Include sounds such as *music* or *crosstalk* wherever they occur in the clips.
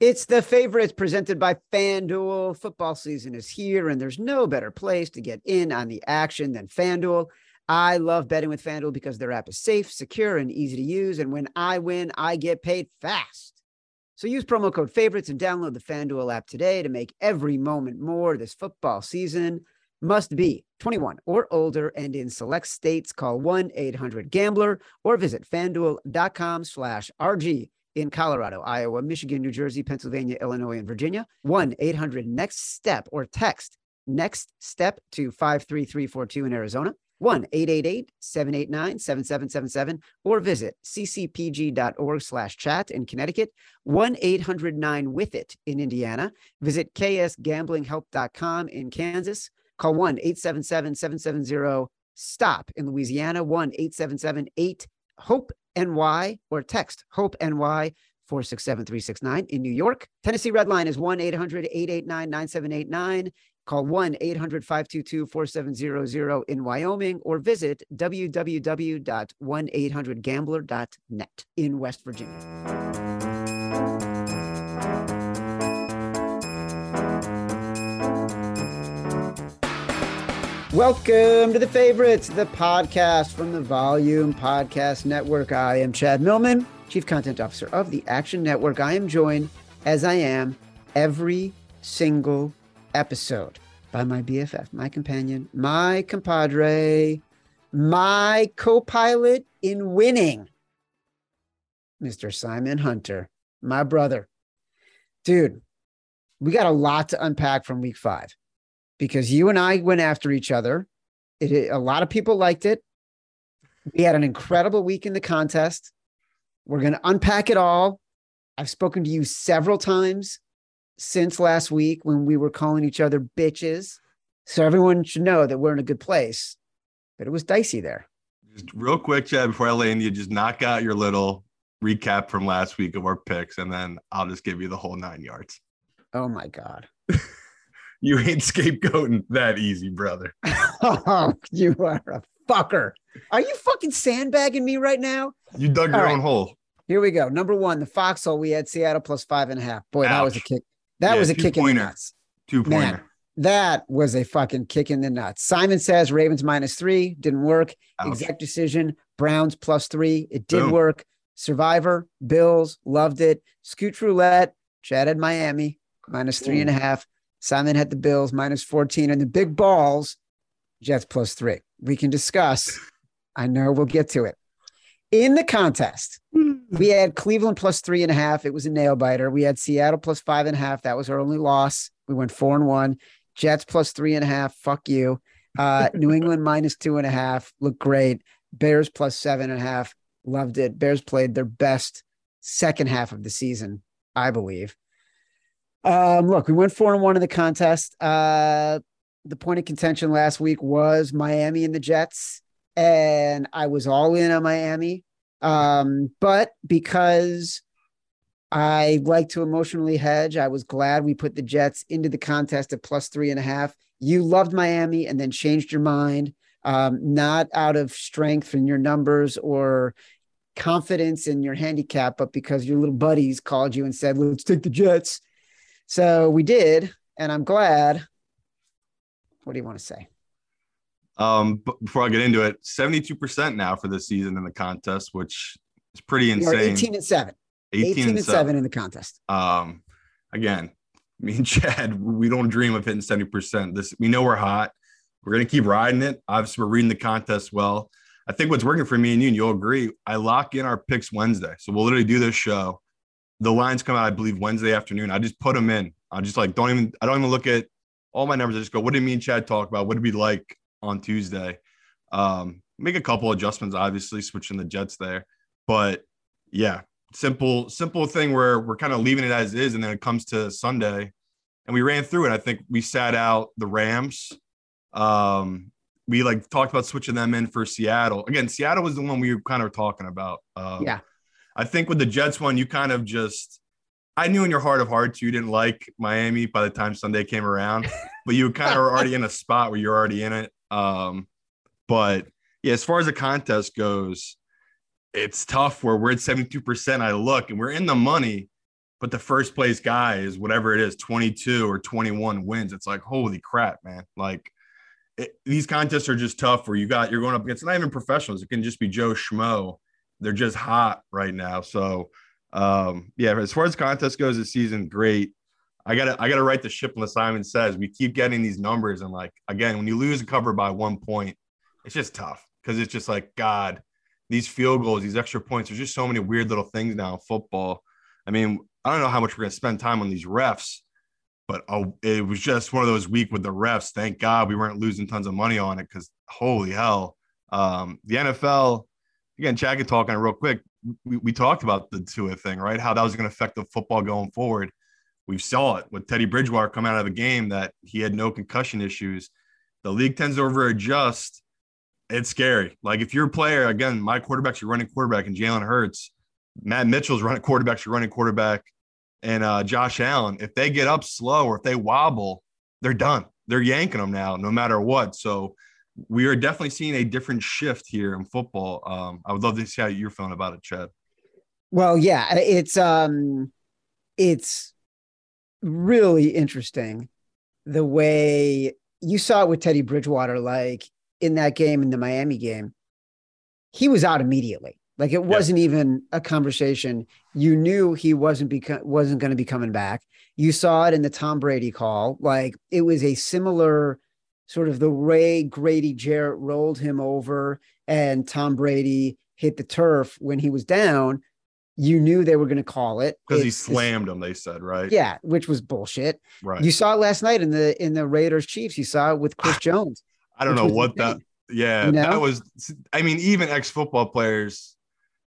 It's the favorites presented by FanDuel. Football season is here, and there's no better place to get in on the action than FanDuel. I love betting with FanDuel because their app is safe, secure, and easy to use. And when I win, I get paid fast. So use promo code favorites and download the FanDuel app today to make every moment more this football season. Must be 21 or older and in select states call 1-800-GAMBLER or visit fanduel.com slash RG in Colorado, Iowa, Michigan, New Jersey, Pennsylvania, Illinois, and Virginia. 1 800 Next Step or text Next Step to 53342 in Arizona. 1 888 789 7777 or visit ccpg.org slash chat in Connecticut. 1 800 9 with it in Indiana. Visit ksgamblinghelp.com in Kansas. Call 1 877 770 STOP in Louisiana. 1 877 8 HOPE NY or text Hope NY 467369 in New York. Tennessee Red Line is 1 800 889 9789. Call 1 800 522 4700 in Wyoming or visit www.1800gambler.net in West Virginia. Welcome to the favorites, the podcast from the Volume Podcast Network. I am Chad Millman, Chief Content Officer of the Action Network. I am joined, as I am, every single episode by my BFF, my companion, my compadre, my co pilot in winning, Mr. Simon Hunter, my brother. Dude, we got a lot to unpack from week five because you and I went after each other. It, a lot of people liked it. We had an incredible week in the contest. We're going to unpack it all. I've spoken to you several times since last week when we were calling each other bitches. So everyone should know that we're in a good place. But it was dicey there. Just real quick, Chad, before I land you, just knock out your little recap from last week of our picks, and then I'll just give you the whole nine yards. Oh my God. *laughs* you ain't *laughs* scapegoating that easy, brother. oh, *laughs* you are a fucker. Are you fucking sandbagging me right now? You dug your All own hole. Here we go. Number one, the foxhole. We had Seattle plus five and a half. Boy, that was a kick. That Yeah, was a kick in the nuts. Two Man, that was a fucking kick in the nuts. Simon says Ravens minus three didn't work. Ouch. Exact decision. Browns plus three. It did Boom. work. Survivor, Bills, loved it. Scoot roulette, Chad had Miami, minus three and a half. Simon had the Bills, minus 14. And the big balls, Jets plus three. We can discuss. I know we'll get to it. In the contest, we had Cleveland plus three and a half. It was a nail biter. We had Seattle plus five and a half. That was our only loss. We went four and one. Jets plus three and a half. Fuck you. Uh, *laughs* New England minus two and a half. Looked great. Bears plus seven and a half. Loved it. Bears played their best second half of the season, I believe. Um, look, we went four and one in the contest. Uh, the point of contention last week was Miami and the Jets, and I was all in on Miami. Um, but because I like to emotionally hedge, I was glad we put the Jets into the contest at plus three and a half. You loved Miami and then changed your mind, um, not out of strength in your numbers or confidence in your handicap, but because your little buddies called you and said, let's take the Jets. So we did, and I'm glad. What do you want to say? Um, before I get into it, 72% now for this season in the contest, which is pretty insane. 18 and 7. 18, and 7 in the contest. Um, again, *laughs* me and Chad, we don't dream of hitting 70%. This we know we're hot. We're gonna keep riding it. Obviously, we're reading the contest well. I think what's working for me and you, and you'll agree, I lock in our picks Wednesday. So we'll literally do this show. The lines come out, I believe, Wednesday afternoon. I just put them in. I just like don't even I don't even look at all my numbers. I just go, what did me and Chad talk about? What did we like on Tuesday? Um, make a couple adjustments, obviously, switching the Jets there. But yeah, simple, simple thing where we're kind of leaving it as is, and then it comes to Sunday, and we ran through it. I think we sat out the Rams. Um, we like talked about switching them in for Seattle. Again, Seattle was the one we were kind of talking about. Um, Yeah. I think with the Jets one, you kind of just I knew in your heart of hearts you didn't like Miami by the time Sunday came around, *laughs* but you kind of were already in a spot where you're already in it. Um, but yeah, as far as the contest goes, it's tough where we're at 72%. I look and we're in the money. but the first place guy is whatever it is 22 or 21 wins it's like holy crap man like it, these contests are just tough where you got you're going up against not even professionals it can just be joe schmo they're just hot right now so um yeah as far as contest goes this season great i gotta i gotta right the ship when simon says we keep getting these numbers and like again when you lose a cover by one point it's just tough because it's just like god these field goals these extra points there's just so many weird little things now in football i mean I don't know how much we're to spend time on these refs, but oh, it was just one of those week with the refs. Thank God we weren't losing tons of money on it because holy hell. Um, the NFL, again, Chad could talk on it real quick. We, we talked about the Tua thing, right? How that was going to affect the football going forward. We saw it with Teddy Bridgewater come out of the game that he had no concussion issues. The league tends to over adjust. It's scary. Like if you're a player, again, my quarterback's your running quarterback and Jalen Hurts Matt Mitchell's running quarterback, your running quarterback, and uh, Josh Allen. If they get up slow or if they wobble, they're done. They're yanking them now, no matter what. So we are definitely seeing a different shift here in football. Um, I would love to see how you're feeling about it, Chad. Well, yeah, it's um, it's really interesting the way you saw it with Teddy Bridgewater, like in that game in the Miami game, he was out immediately. Like it wasn't yep. even a conversation. You knew he wasn't beca- wasn't going to be coming back. You saw it in the Tom Brady call. Like it was a similar sort of the way Grady Jarrett rolled him over and Tom Brady hit the turf when he was down. You knew they were going to call it because he slammed him. They said right, yeah, which was bullshit. Right. You saw it last night in the in the Raiders Chiefs. You saw it with Chris *sighs* Jones. I don't know what that. Yeah, you know? that was. I mean, even ex football players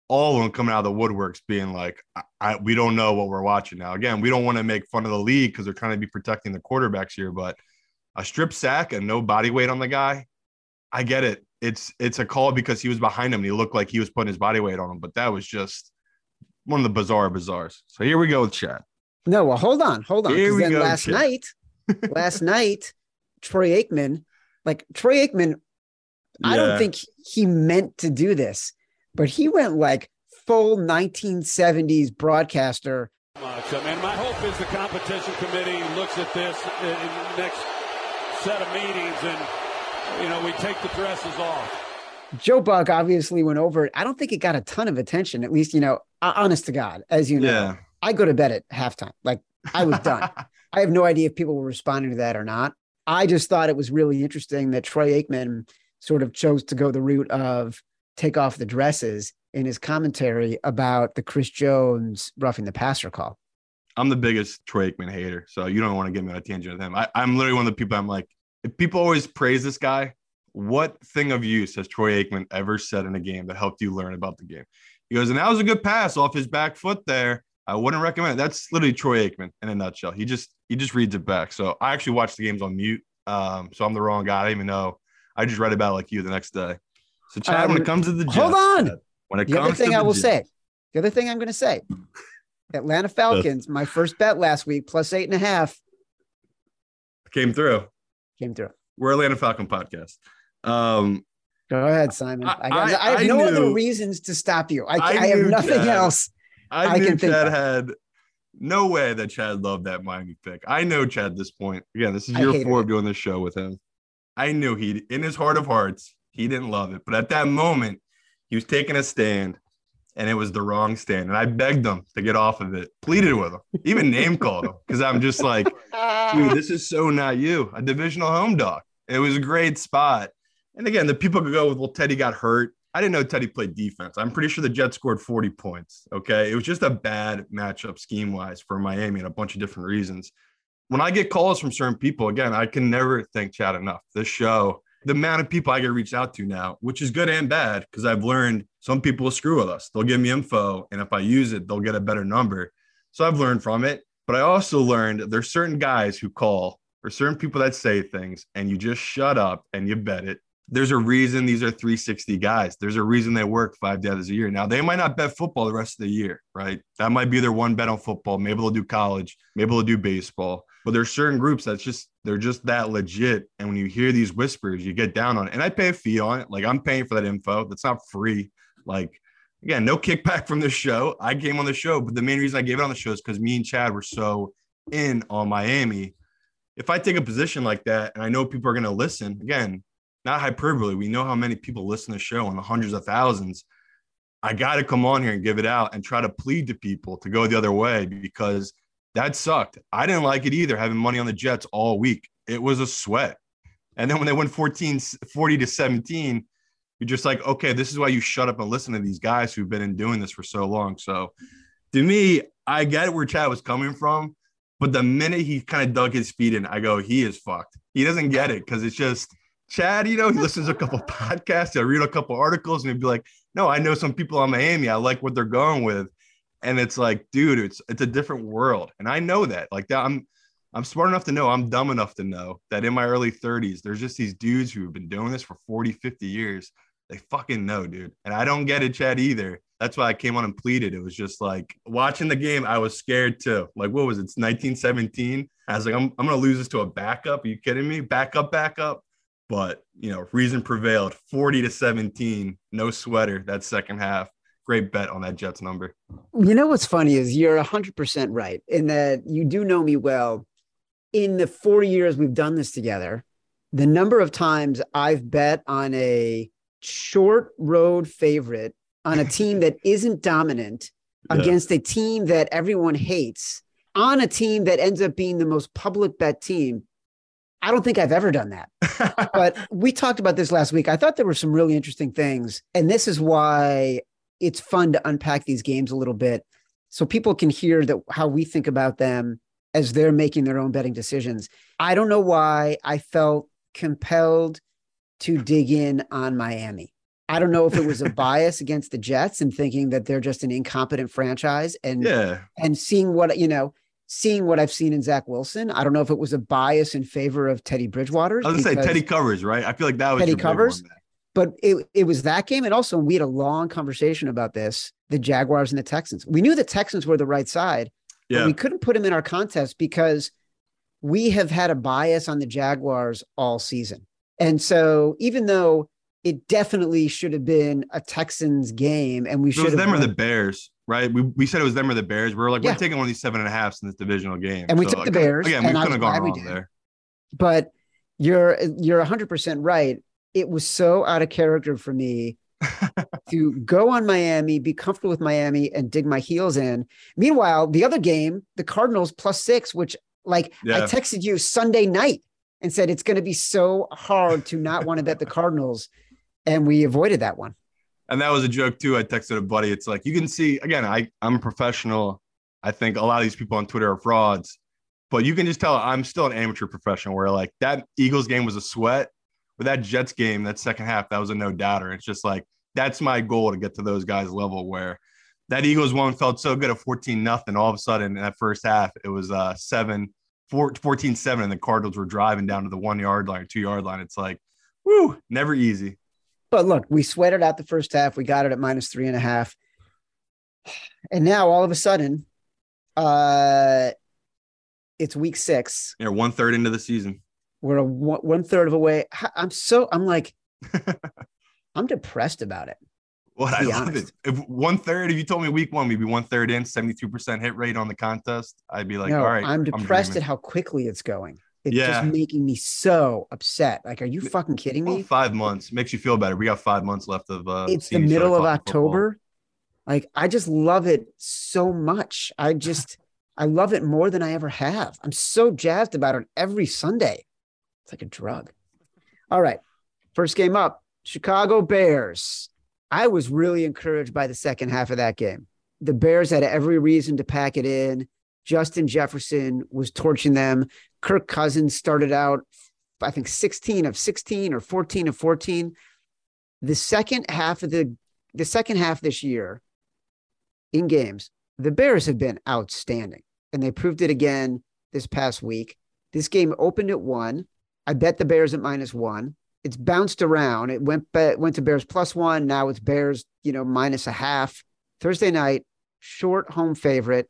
all of them coming out of the woodworks being like, I, I, we don't know what we're watching now. Again, we don't want to make fun of the league because they're trying to be protecting the quarterbacks here, but a strip sack and no body weight on the guy, I get it. It's it's a call because he was behind him and he looked like he was putting his body weight on him, but that was just one of the bizarre bizarres. So here we go with Chad. No, well, hold on, hold on. Here we then go, last Chad. night, *laughs* last night, Troy Aikman, like Troy Aikman, I don't think he meant to do this but he went like full 1970s broadcaster. And my hope is the competition committee looks at this in the next set of meetings and, you know, we take the dresses off. Joe Buck obviously went over it. I don't think it got a ton of attention, at least, you know, uh, honest to God, as you know, yeah. I go to bed at halftime. Like I was done. *laughs* I have no idea if people were responding to that or not. I just thought it was really interesting that Troy Aikman sort of chose to go the route of take off the dresses in his commentary about the Chris Jones roughing the passer call. I'm the biggest Troy Aikman hater, so you don't want to get me on a tangent with him. I, am literally one of the people I'm like, if people always praise this guy, what thing of use has Troy Aikman ever said in a game that helped you learn about the game? He goes, and that was a good pass off his back foot there. I wouldn't recommend it. That's literally Troy Aikman in a nutshell. He just he just reads it back. So I actually watched the games on mute. Um, so I'm the wrong guy. I even know. I just read about it like you the next day. So Chad, um, when it um, comes to the Jets, hold on. When it comes, the comes other thing I will Jets, say, the other thing I'm going to say, Atlanta Falcons, my first bet last week, plus eight and a half, came through. Came through. We're Atlanta Falcon podcast. Um, Go ahead, Simon. I, I, I, I have I no knew, other reasons to stop you. I, have nothing Chad, else. I, knew can Chad had no way that Chad loved that Miami pick. I know Chad at this point. Again, this is year four it. of doing this show with him. I knew he, in his heart of hearts, he didn't love it. But at that moment, he was taking a stand and it was the wrong stand. And I begged them to get off of it, pleaded with them, even name called them because I'm just like, dude, this is so not you, a divisional home dog. It was a great spot. And again, the people could go with, well, Teddy got hurt. I didn't know Teddy played defense. I'm pretty sure the Jets scored 40 points. Okay. It was just a bad matchup scheme wise for Miami and a bunch of different reasons. When I get calls from certain people, again, I can never thank Chad enough. This show the amount of people I get reached out to now, which is good and bad because I've learned some people will screw with us. They'll give me info, and if I use it, they'll get a better number. So I've learned from it. But I also learned there's certain guys who call or certain people that say things, and you just shut up and you bet it. There's a reason these are 360 guys. There's a reason they work five days a year. Now they might not bet football the rest of the year, right? That might be their one bet on football. Maybe they'll do college. Maybe they'll do baseball. But there's certain groups that's just they're just that legit. And when you hear these whispers, you get down on it. And I pay a fee on it. Like I'm paying for that info. That's not free. Like again, no *laughs* kickback from the show. I came on the show, but the main reason I gave it on the show is because me and Chad were so in on Miami. If I take a position like that and I know people are going to listen, again, not hyperbole, we know how many people listen to the show in the hundreds of thousands. I got to come on here and give it out and try to plead to people to go the other way because that sucked. I didn't like it either, having money on the Jets all week. It was a sweat. And then when they went 14, 40 to 17, you're just like, okay, this is why you shut up and listen to these guys who've been in doing this for so long. So to me, I get where Chad was coming from, but the minute he kind of dug his feet in, I go, he is fucked. He doesn't get it because it's just Chad, you know, he listens to a couple podcasts, I read a couple articles, and he'd be like, no, I know some people on Miami. I like what they're going with. And it's like, dude, it's it's a different world. And I know that. Like that, I'm I'm smart enough to know, I'm dumb enough to know that in my early 30s, there's just these dudes who have been doing this for 40, 50 years. They fucking know, dude. And I don't get it, Chad, either. That's why I came on and pleaded. It was just like watching the game, I was scared too. Like, what was it? It's 1917. I was like, I'm, I'm to lose this to a backup. Are you kidding me? Backup, backup. But, you know, reason prevailed 40 to 17. No sweater that second half. Great bet on that Jets number. You know what's funny is you're 100% right in that you do know me well. In the four years we've done this together, the number of times I've bet on a short road favorite on a team that *laughs* isn't dominant yeah. against a team that everyone hates on a team that ends up being the most public bet team I don't think I've ever done that. *laughs* but we talked about this last week. I thought there were some really interesting things. And this is why it's fun to unpack these games a little bit so people can hear that how we think about them as they're making their own betting decisions. I don't know why I felt compelled to dig in on Miami. I don't know if it was a *laughs* bias against the Jets and thinking that they're just an incompetent franchise and yeah. and seeing what you know seeing what I've seen in Zach Wilson. I don't know if it was a bias in favor of Teddy Bridgewater. I was gonna say Teddy covers, right? I feel like that was Teddy covers. But it, it was that game. And also, we had a long conversation about this the Jaguars and the Texans. We knew the Texans were the right side, yeah. but we couldn't put them in our contest because we have had a bias on the Jaguars all season. And so, even though it definitely should have been a Texans game, and we should have them won, or the Bears right? We, we said it was them or the Bears. We are like, yeah. we're taking one of these seven and a halfs in this divisional game. And we so, took the Bears. Again, we couldn't have gone wrong there. But you're you're 100% right. It was so out of character for me *laughs* to go on Miami, be comfortable with Miami, and dig my heels in. Meanwhile, the other game, the Cardinals plus six, which like yeah. I texted you Sunday night and said it's going to be so hard to not want to bet the Cardinals. And we avoided that one and that was a joke too. I texted a buddy. It's like you can see again. I I'm a professional. I think a lot of these people on Twitter are frauds, but you can just tell I'm still an amateur professional. Where like that Eagles game was a sweat, but that Jets game, that second half, that was a no doubter. It's just like that's my goal to get to those guys' level where that Eagles one felt so good at 14 nothing. All of a sudden, in that first half, it was uh seven, 14 7, and the Cardinals were driving down to the one yard line, two yard line. It's like, whoo, never easy. But look, we sweated out the first half. We got it at minus three and a half. And now all of a sudden, uh, it's week six. Yeah, one third into the season. We're a one, one third of a way. I'm so I'm like, *laughs* I'm depressed about it. What I love honest. it. If one third, if you told me week one, we'd be one third in, 72% hit rate on the contest, I'd be like, no, all right. I'm depressed I'm at how quickly it's going. It's yeah. just making me so upset. Like, are you fucking kidding me? Well, five months makes you feel better. We got five months left of. uh It's the middle of October. Football. Like, I just love it so much. I *laughs* just, I love it more than I ever have. I'm so jazzed about it every Sunday. It's like a drug. All right, first game up, Chicago Bears. I was really encouraged by the second half of that game. The Bears had every reason to pack it in. Justin Jefferson was torching them. Kirk Cousins started out, I think, 16 of 16 or 14 of 14. The second half of the the second half this year in games, the Bears have been outstanding. And they proved it again this past week. This game opened at one. I bet the Bears at minus one. It's bounced around. It went went to Bears plus one. Now it's Bears, you know, minus a half. Thursday night, short home favorite.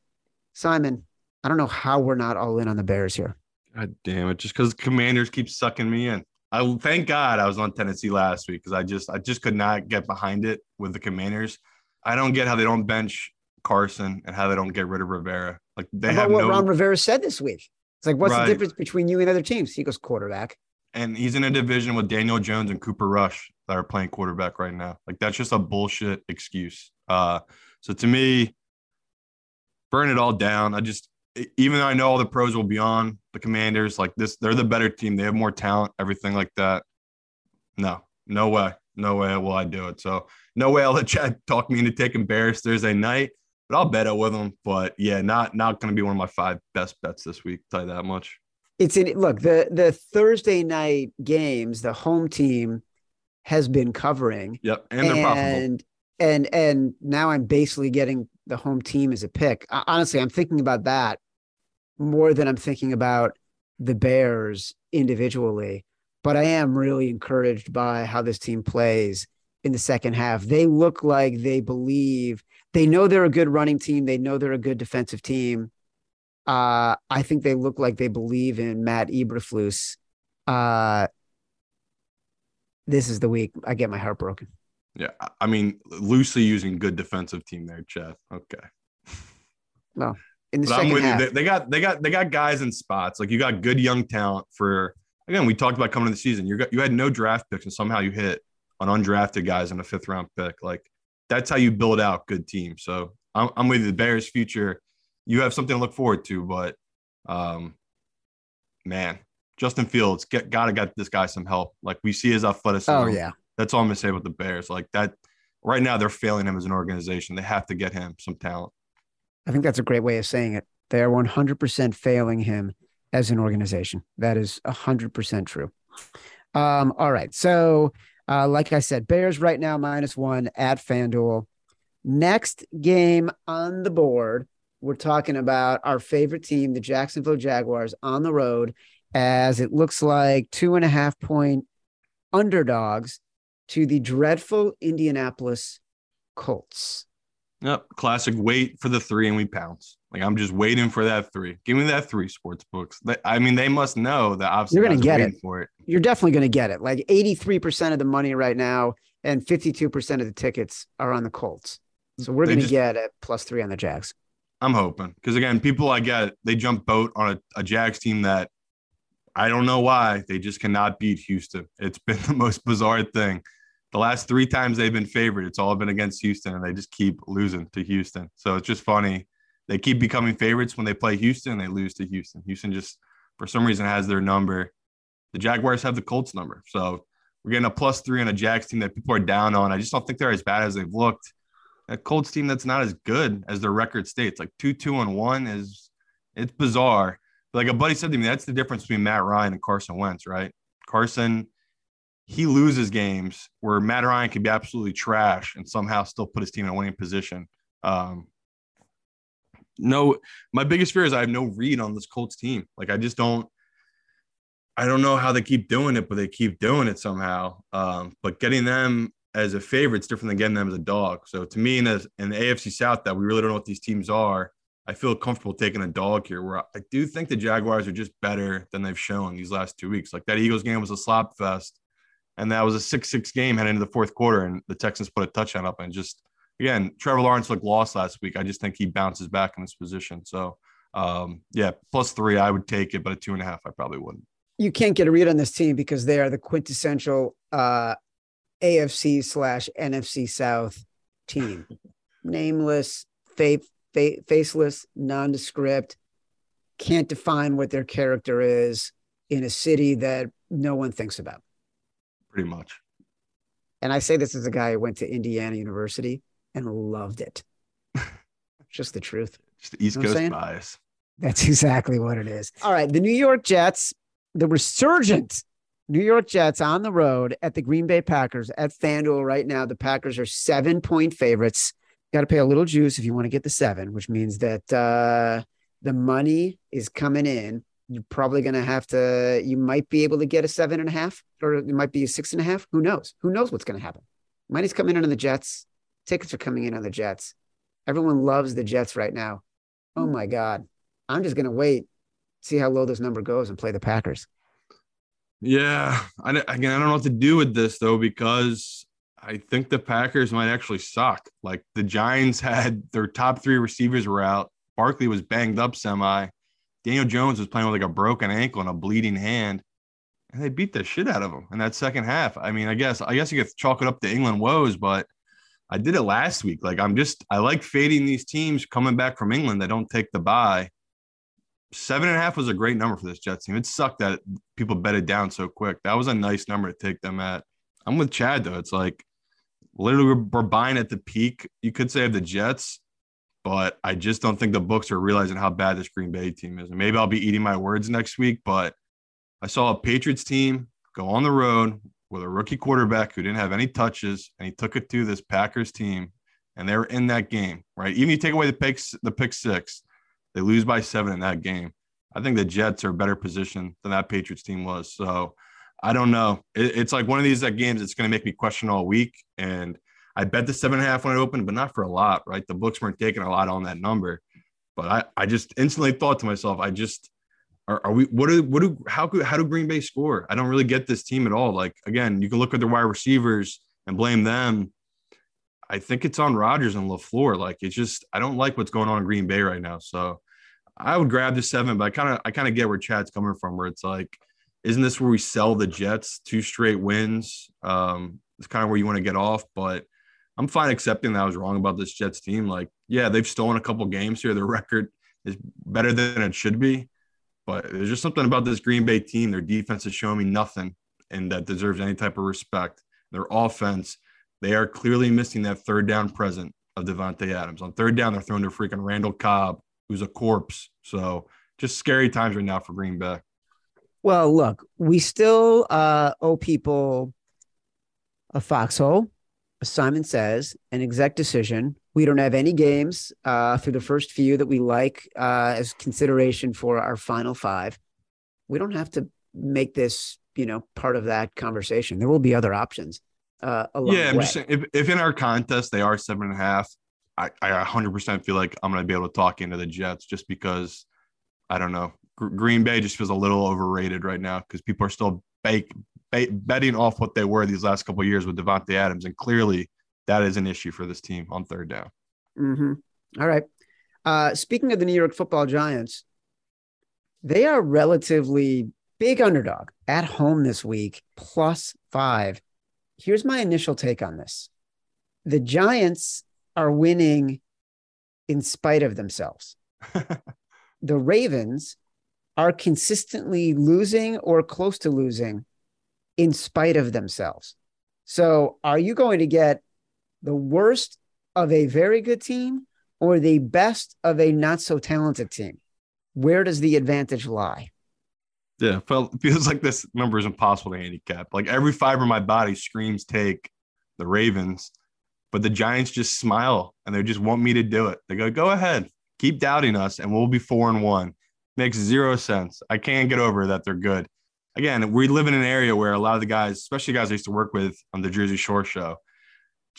Simon, I don't know how we're not all in on the Bears here. God damn it! Just because Commanders keep sucking me in. I thank God I was on Tennessee last week because I just I just could not get behind it with the Commanders. I don't get how they don't bench Carson and how they don't get rid of Rivera. Like they have what no, Ron Rivera said this week? It's like, what's Right. the difference between you and other teams? He goes quarterback. and he's in a division with Daniel Jones and Cooper Rush that are playing quarterback right now. Like that's just a bullshit excuse. Uh, so to me, burn it all down. I just, even though I know all the pros will be on the Commanders, like this, they're the better team. They have more talent, everything like that. No, no way, no way will I do it. So no way I'll let Chad talk me into taking Bears Thursday night. But I'll bet it with him. But yeah, not not going to be one of my five best bets this week. Tell you that much. It's in look, the the Thursday night games, the home team has been covering. Yep, and they're profitable. and and and now I'm basically getting the home team as a pick. Honestly, I'm thinking about that more than I'm thinking about the Bears individually. But I am really encouraged by how this team plays in the second half. They look like they believe they know they're a good running team. They know they're a good defensive team. Uh, I think they look like they believe in Matt Eberflus. Uh, this is the week I get my heart broken. Yeah, I- mean, loosely using good defensive team there, Chad. Okay, Well, In the but second half. They, they got they got they got guys in spots. Like you got good young talent for. Again, we talked about coming to the season. You got you had no draft picks, and somehow you hit on undrafted guys in a fifth round pick. Like that's how you build out good teams. So I'm, I'm with. The Bears' future, you have something to look forward to. But, um, man, Justin Fields get gotta get this guy some help. Like we see his athleticism. oh yeah, That's all I'm gonna say about the Bears. Like that, right now they're failing him as an organization. They have to get him some talent. I think that's a great way of saying it. They are 100% failing him as an organization. That is 100% true. Um, all right. So, uh, like I said, Bears right now minus one at FanDuel. Next game on the board, we're talking about our favorite team, the Jacksonville Jaguars, on the road, as it looks like two and a half point underdogs to the dreadful Indianapolis Colts. Yep, classic. Wait for the three and we pounce. Like I'm just waiting for that three. Give me that three. Sports books. I mean, they must know that obviously You're gonna get it. for it. you're definitely going to get it. Like 83% of the money right now and 52% of the tickets are on the Colts. So we're going to get it plus three on the Jags. I'm hoping because again, people I get they jump boat on a, a Jags team that I don't know why they just cannot beat Houston. It's *laughs* been the most bizarre thing. The last three times they've been favored, it's all been against Houston, and they just keep losing to Houston. So it's just funny. They keep becoming favorites when they play Houston. They lose to Houston. Houston just for some reason has their number. The Jaguars have the Colts number. So we're getting a plus three on a Jags team that people are down on. I just don't think they're as bad as they've looked. A Colts team that's not as good as their record states. Like two, two, and one is it's bizarre. Like a buddy said to me, that's the difference between Matt Ryan and Carson Wentz, right? Carson, he loses games where Matt Ryan can be absolutely trash and somehow still put his team in a winning position. Um, no, my biggest fear is I have no read on this Colts team. Like I just don't. I don't know how they keep doing it, but they keep doing it somehow. Um, but getting them as a favorite is different than getting them as a dog. So to me, in, a, in the AFC South, that we really don't know what these teams are. I feel comfortable taking a dog here. Where I do think the Jaguars are just better than they've shown these last two weeks. Like that Eagles game was a slop fest, and that was a six-six game heading into the fourth quarter, and the Texans put a touchdown up. And just again, Trevor Lawrence looked lost last week. I just think he bounces back in this position. So um, yeah, plus three, I would take it, but at two and a half, I probably wouldn't. You can't get a read on this team because they are the quintessential uh, AFC slash NFC South team. *laughs* Nameless, fa- fa- faceless, nondescript, can't define what their character is in a city that no one thinks about. Pretty much. And I say this as a guy who went to Indiana University and loved it. Just the truth. Just the East Know Coast bias. That's *laughs* exactly what it is. All right. The New York Jets, the resurgent New York Jets on the road at the Green Bay Packers at FanDuel right now. The Packers are seven point favorites. Got to pay a little juice if you want to get the seven, which means that uh, the money is coming in. You're probably going to have to, you might be able to get a seven and a half, or it might be a six and a half. Who knows? Who knows what's going to happen? Money's coming in on the Jets. Tickets are coming in on the Jets. Everyone loves the Jets right now. Oh my God. I'm just going to wait, see how low this number goes and play the Packers. Yeah, I, again, I don't know what to do with this though because I think the Packers might actually suck. Like the Giants *laughs* had their top three receivers were out. Barkley was banged up semi. Daniel Jones was playing with like a broken ankle and a bleeding hand, and they beat the shit out of him in that second half. I mean, I guess I guess you could chalk it up to England woes, but I did it last week. Like I'm just I like fading these teams coming back from England that don't take the bye. Seven and a half was a great number for this Jets team. It sucked that people bet it down so quick. That was a nice number to take them at. I'm with Chad though. It's like literally we're buying at the peak, you could say, of the Jets, but I just don't think the books are realizing how bad this Green Bay team is. And maybe I'll be eating my words next week, but I saw a Patriots team go on the road with a rookie quarterback who didn't have any touches, and he took it to this Packers team, and they were in that game, right? Even you take away the picks, the pick six, they lose by seven in that game. I think the Jets are a better position than that Patriots team was. So I don't know. It, it's like one of these games that's going to make me question all week. And I bet the seven and a half when it opened, but not for a lot, right? The books weren't taking a lot on that number. But I, I just instantly thought to myself, I just are, are we what do what do how could how do Green Bay score? I don't really get this team at all. Like again, you can look at their wide receivers and blame them. I think it's on Rodgers and LaFleur. Like it's just I don't like what's going on in Green Bay right now. So I would grab the seven, but I kind of I kind of get where Chad's coming from, where it's like, isn't this where we sell the Jets two straight wins? Um, it's kind of where you want to get off, but I'm fine accepting that I was wrong about this Jets team. Like, yeah, they've stolen a couple games here. Their *laughs* record is better than it should be, but there's just something about this Green Bay team. Their defense is showing me nothing, and that deserves any type of respect. Their offense, they are clearly missing that third down present of Davante Adams. On third down, they're throwing to freaking Randall Cobb, who's a corpse. So just scary times right now for Green Bay. Well, look, we still uh, owe people a foxhole, Simon says, an exec decision. We don't have any games uh, through the first few that we like uh, as consideration for our final five. We don't have to make this, you know, part of that conversation. There will be other options. Uh, yeah, I'm just saying, if, if in our contest they are seven and a half, I, I 100% feel like I'm going to be able to talk into the Jets just because I don't know. Green Bay just feels a little overrated right now because people are still bake, betting off what they were these last couple years with Davante Adams, and clearly that is an issue for this team on third down. Mm-hmm. All right. Uh, speaking of the New York Football Giants, they are relatively big underdog at home this week, plus five. Here's my initial take on this: the Giants are winning in spite of themselves. *laughs* the Ravens are consistently losing or close to losing in spite of themselves. So, are you going to get the worst of a very good team or the best of a not so talented team? Where does the advantage lie? Yeah, felt feels like this number is impossible to handicap. Like every fiber of my body screams take the Ravens, but the Giants just smile and they just want me to do it. They go, go ahead, keep doubting us, and we'll be four and one. Makes zero sense. I can't get over that they're good. Again, we live in an area where a lot of the guys, especially guys I used to work with on the Jersey Shore show,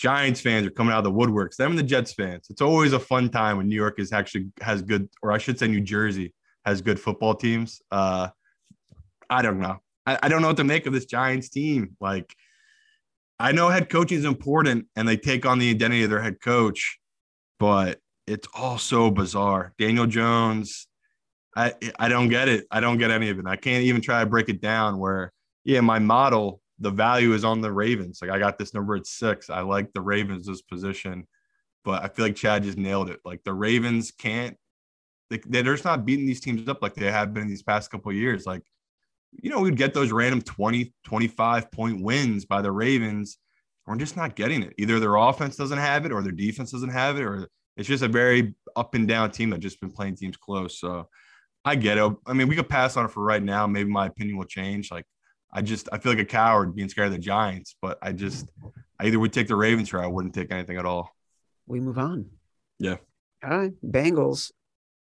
Giants fans are coming out of the woodworks. Them and the Jets fans. It's always a fun time when New York is actually has good, or I should say, New Jersey has good football teams. Uh, I don't know. I, I don't know what to make of this Giants team. Like, I know head coaching is important, and they take on the identity of their head coach, but it's all so bizarre. Daniel Jones, I I don't get it. I don't get any of it. I can't even try to break it down. Where yeah, my model, the value is on the Ravens. Like I got this number at six. I like the Ravens this position, but I feel like Chad just nailed it. Like the Ravens can't. They, they're just not beating these teams up like they have been these past couple years. Like, you know, we'd get those random 20, 25 point wins by the Ravens. We're just not getting it. Either their offense doesn't have it or their defense doesn't have it, or it's just a very up and down team that just been playing teams close. So I get it. I mean, we could pass on it for right now. Maybe my opinion will change. Like, I just I feel like a coward being scared of the Giants, but I just I either would take the Ravens or I wouldn't take anything at all. We move on. Yeah. All right. Bengals,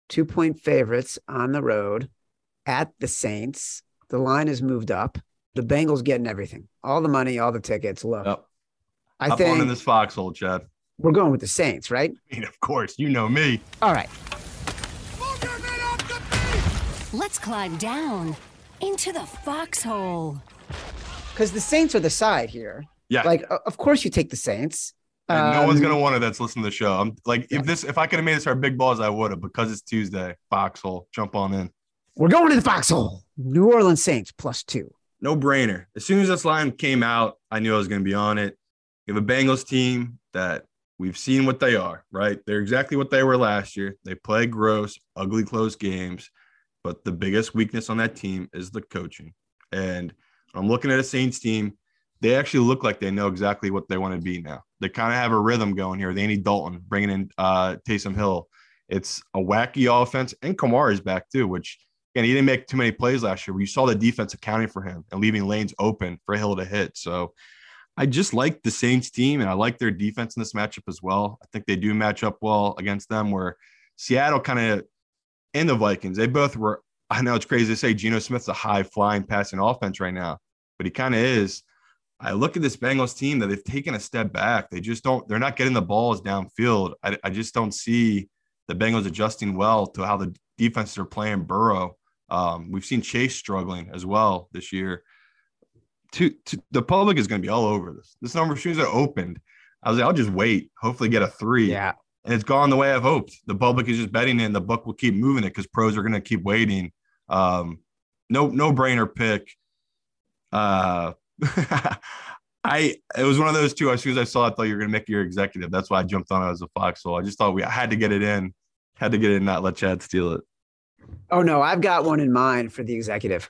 two point favorites on the road at the Saints. The line has moved up. The Bengals getting everything, all the money, all the tickets. Look, yep. I think on in this foxhole, Chad. We're going with the Saints, right? I mean, of course, you know me. All right. Let's climb down into the foxhole. Because the Saints are the side here. Yeah. Like, of course you take the Saints. And no one's Um, gonna want it that's listening to the show. I'm like, Yeah. if this, if I could have made this our big balls, I would have because it's Tuesday. Foxhole, jump on in. We're going to the foxhole. New Orleans Saints plus two. No brainer. As soon as this line came out, I knew I was gonna be on it. You have a Bengals team that we've seen what they are, right? They're exactly what they were last year. They play gross, ugly, close games, but the biggest weakness on that team is the coaching. And I'm looking at a Saints team. They actually look like they know exactly what they want to be now. They kind of have a rhythm going here. They need Dalton bringing in uh, Taysom Hill. It's a wacky offense, and Kamara is back too, which again he didn't make too many plays last year. But you saw the defense accounting for him and leaving lanes open for Hill to hit. So I just like the Saints team, and I like their defense in this matchup as well. I think they do match up well against them. Where Seattle kind of and the Vikings, they both were. I know it's crazy to say Geno Smith's a high flying passing offense right now, but he kind of is. I look at this Bengals team that they've taken a step back. They just don't, they're not getting the balls downfield. I, I just don't see the Bengals adjusting well to how the defenses are playing Burrow. Um, we've seen Chase struggling as well this year. To, to the public is going to be all over this. This number of shoes are opened. I was like, I'll just wait, hopefully get a three. Yeah. And it's gone the way I've hoped. The public is just betting in. The book will keep moving it because pros are going to keep waiting. Um, no, no brainer pick. Uh, *laughs* I it was one of those two. As soon as I saw it, I thought you were going to make your executive. That's why I jumped on it as a foxhole. I just thought we I had to get it in, had to get it in, not let Chad steal it. Oh no, I've got one in mind for the executive.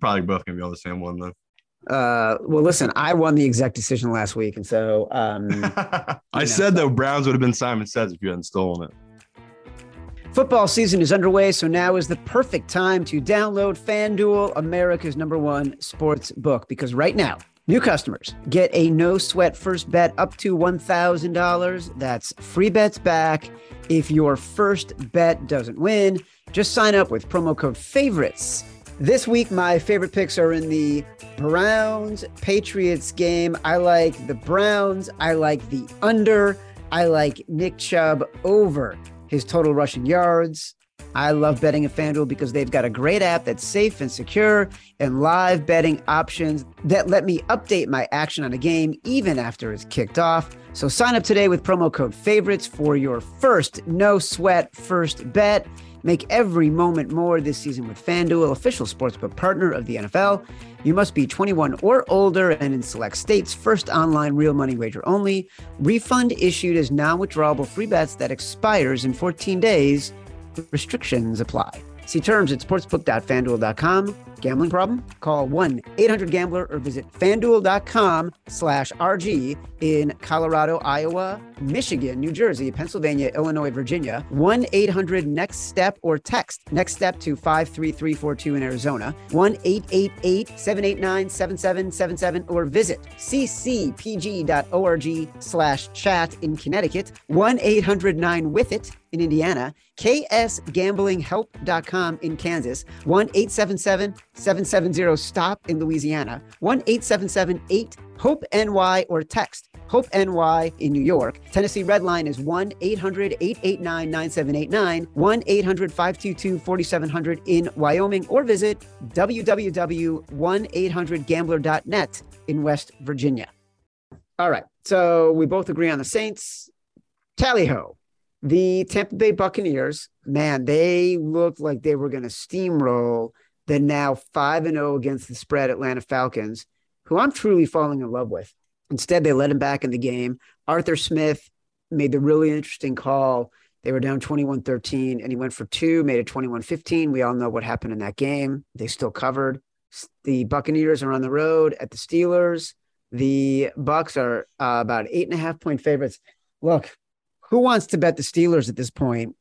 Probably both going to be on the same one then. Uh, well, listen, I won the exec decision last week, and so um, *laughs* I know. said though Browns would have been Simon Says if you hadn't stolen it. Football season is underway, so now is the perfect time to download FanDuel, America's number one sports book, because right now, new customers get a no sweat first bet up to $1,000. That's free bets back. If your first bet doesn't win, just sign up with promo code favorites. This week, my favorite picks are in the Browns Patriots game. I like the Browns. I like the under. I like Nick Chubb over his total rushing yards. I love betting at FanDuel because they've got a great app that's safe and secure and live betting options that let me update my action on a game even after it's kicked off. So sign up today with promo code favorites for your first no sweat first bet. Make every moment more this season with FanDuel, official sportsbook partner of the NFL. You must be 21 or older and in select states. First online real money wager only. Refund issued as non withdrawable free bets that expires in 14 days. Restrictions apply. See terms at sportsbook.fanduel.com. Gambling problem? Call 1-800-GAMBLER or visit fanduel.com slash RG in Colorado, Iowa, Michigan, New Jersey, Pennsylvania, Illinois, Virginia. 1-800-NEXT-STEP or text NEXT STEP to 53342 in Arizona. 1-888-789-7777 or visit ccpg.org slash chat in Connecticut. 1-800-9-WITH-IT in Indiana, ksgamblinghelp.com in Kansas, 1 877 770 STOP in Louisiana, 1 877 8 HOPE NY or text HOPE NY in New York. Tennessee Red Line is 1 800 889 9789, 1 800 522 4700 in Wyoming, or visit www.1800gambler.net in West Virginia. All right. So we both agree on the Saints. Tally ho. The Tampa Bay Buccaneers, man, they looked like they were going to steamroll the now 5 and 0 against the spread Atlanta Falcons, who I'm truly falling in love with. Instead, they let him back in the game. Arthur Smith made the really interesting call. They were down 21 13, and he went for two, made it 21 15. We all know what happened in that game. They still covered. The Buccaneers are on the road at the Steelers. The Bucks are uh, about eight and a half point favorites. Look, who wants to bet the Steelers at this point?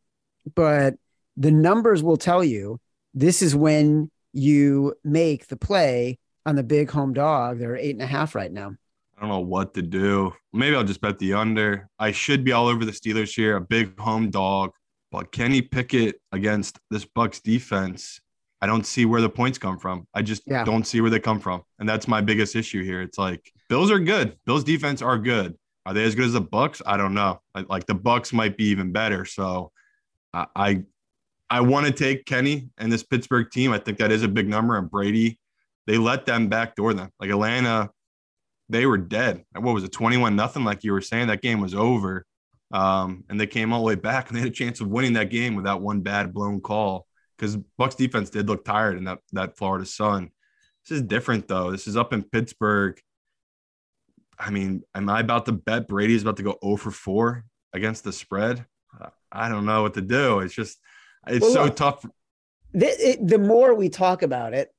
But the numbers will tell you this is when you make the play on the big home dog. They're eight and a half right now. I don't know what to do. Maybe I'll just bet the under. I should be all over the Steelers here, a big home dog. But Kenny Pickett against this Bucks defense, I don't see where the points come from. I just Yeah. don't see where they come from. And that's my biggest issue here. It's like Bills are good. Bills defense are good. Are they as good as the Bucks? I don't know. Like, like the Bucks might be even better. So I I, I want to take Kenny and this Pittsburgh team. I think that is a big number. And Brady, they let them backdoor them. Like Atlanta they were dead. What was it, 21 nothing? Like you were saying, that game was over. Um, and they came all the way back and they had a chance of winning that game without one bad blown call because Bucks defense did look tired in that that Florida sun. This is different though. This is up in Pittsburgh. I mean, am I about to bet Brady's about to go 0 for 4 against the spread? I don't know what to do. It's just, it's well, so look, tough. The, it, the more we talk about it,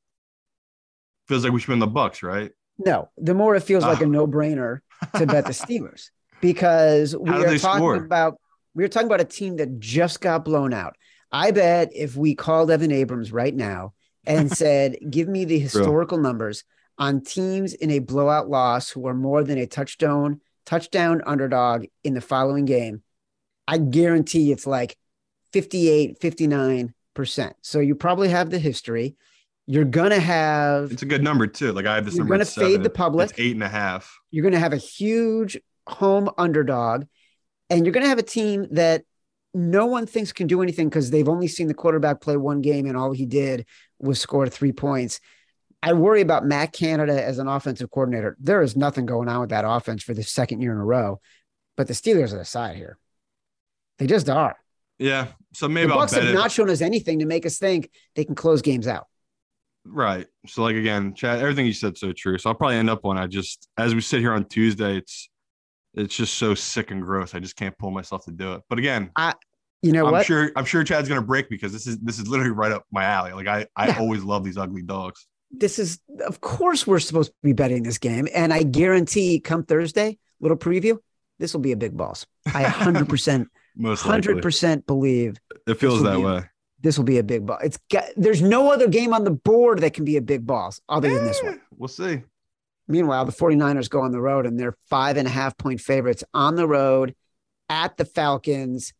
feels like we should win the Bucks, right? No, the more it feels like a ah. no-brainer to bet the *laughs* Steelers because we are talking score? about we are talking about a team that just got blown out. I bet if we called Evan Abrams right now and *laughs* said, "Give me the historical Real. numbers on teams in a blowout loss who are more than a touchdown touchdown underdog in the following game," I guarantee it's like 58, 59%. So you probably have the history. You're gonna have it's a good number too. Like I have this you're number. You're gonna fade the public. It's eight and a half. You're gonna have a huge home underdog, and you're gonna have a team that no one thinks can do anything because they've only seen the quarterback play one game and all he did was score three points. I worry about Matt Canada as an offensive coordinator. There is nothing going on with that offense for the second year in a row, but the Steelers are the side here. They just are. Yeah. So maybe the Bucks have it. not shown us anything to make us think they can close games out. Right. So like again, Chad, everything you said so true. So I'll probably end up on I just as we sit here on Tuesday, it's it's just so sick and gross. I just can't pull myself to do it. But again, I you know I'm what? sure I'm sure Chad's gonna break because this is this is literally right up my alley. Like I I yeah. always love these ugly dogs. This is of course we're supposed to be betting this game. And I guarantee come Thursday, little preview, this will be a big boss. I 100 percent most hundred percent believe it feels that way. this will be a big ball. It's got, there's no other game on the board that can be a big boss other yeah, than this eh, one. We'll see. Meanwhile, the 49ers go on the road and they're five and a half point favorites on the road at the Falcons.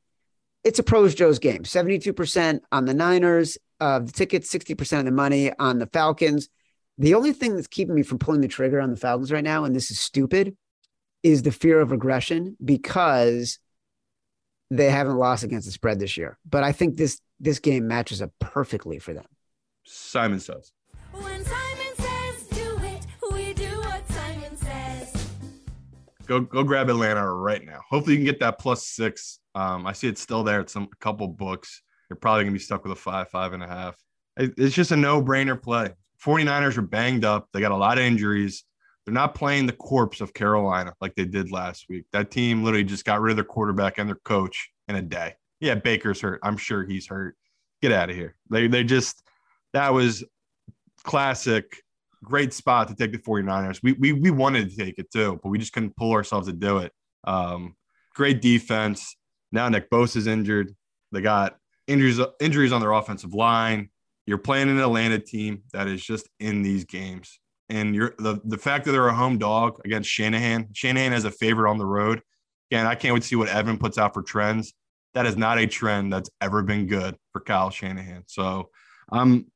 It's a pros Joe's game. 72% on the Niners of the tickets, 60% of the money on the Falcons. The only thing that's keeping me from pulling the trigger on the Falcons right now, and this is stupid, is the fear of regression because they haven't lost against the spread this year. But I think this this game matches up perfectly for them. Simon says. When Simon says do it, we do what Simon says. Go go grab Atlanta right now. Hopefully you can get that plus six. Um, I see it's still there at some a couple books. You're probably gonna be stuck with a five, five and a half. It's just a no-brainer play. 49ers are banged up. They got a lot of injuries. They're not playing the corpse of Carolina like they did last week. That team literally just got rid of their quarterback and their coach in a day. Yeah, Baker's hurt. I'm sure he's hurt. Get out of here. They they just that was classic great spot to take the 49ers. We we we wanted to take it too, but we just couldn't pull ourselves to do it. Um, great defense. Now Nick Bosa's injured. They got injuries injuries on their offensive line. You're playing an Atlanta team that is just in these games and you're the the fact that they're a home dog against Shanahan. Shanahan has a favorite on the road. Again, I can't wait to see what Evan puts out for trends. That is not a trend that's ever been good for Kyle Shanahan. So I'm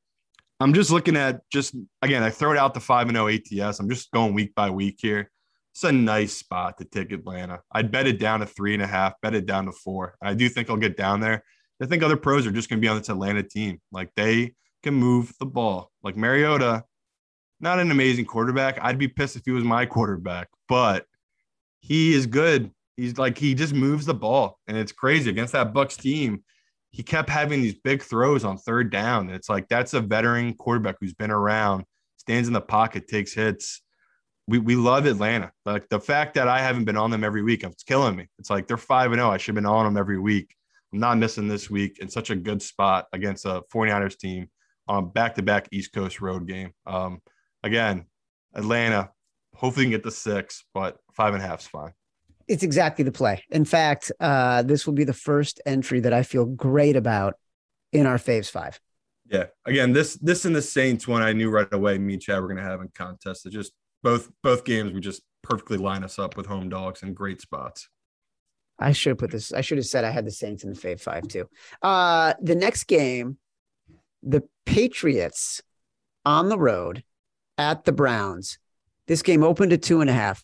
I'm just looking at just again, I throw it out the five and zero oh ATS. I'm just going week by week here. It's a nice spot to take Atlanta. I'd bet it down to three and a half, bet it down to four. I do think I'll get down there. I think other pros are just going to be on this Atlanta team. Like they can move the ball. Like Mariota not an amazing quarterback. I'd be pissed if he was my quarterback, but he is good. He's like he just moves the ball, and it's crazy against that Bucks team. He kept having these big throws on third down. It's like that's a veteran quarterback who's been around, stands in the pocket, takes hits. We, we love Atlanta. Like the fact that I haven't been on them every week, it's killing me. It's like they're 5 and 0. I should have been on them every week. I'm not missing this week in such a good spot against a 49ers team on back to back East Coast road game. Um, again, Atlanta, hopefully you can get the six, but five and a half is fine. It's exactly the play. In fact, uh, this will be the first entry that I feel great about in our faves five. Yeah. Again, this this and the Saints one I knew right away me and Chad were gonna have in contest. It just both both games we just perfectly line us up with home dogs in great spots. I should have put this. I should have said I had the Saints in the Fave Five too. Uh, the next game, the Patriots on the road at the Browns. This game opened at two and a half.